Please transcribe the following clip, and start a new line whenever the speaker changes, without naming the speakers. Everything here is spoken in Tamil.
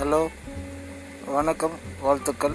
ஹலோ வணக்கம் வாழ்த்துக்கள்.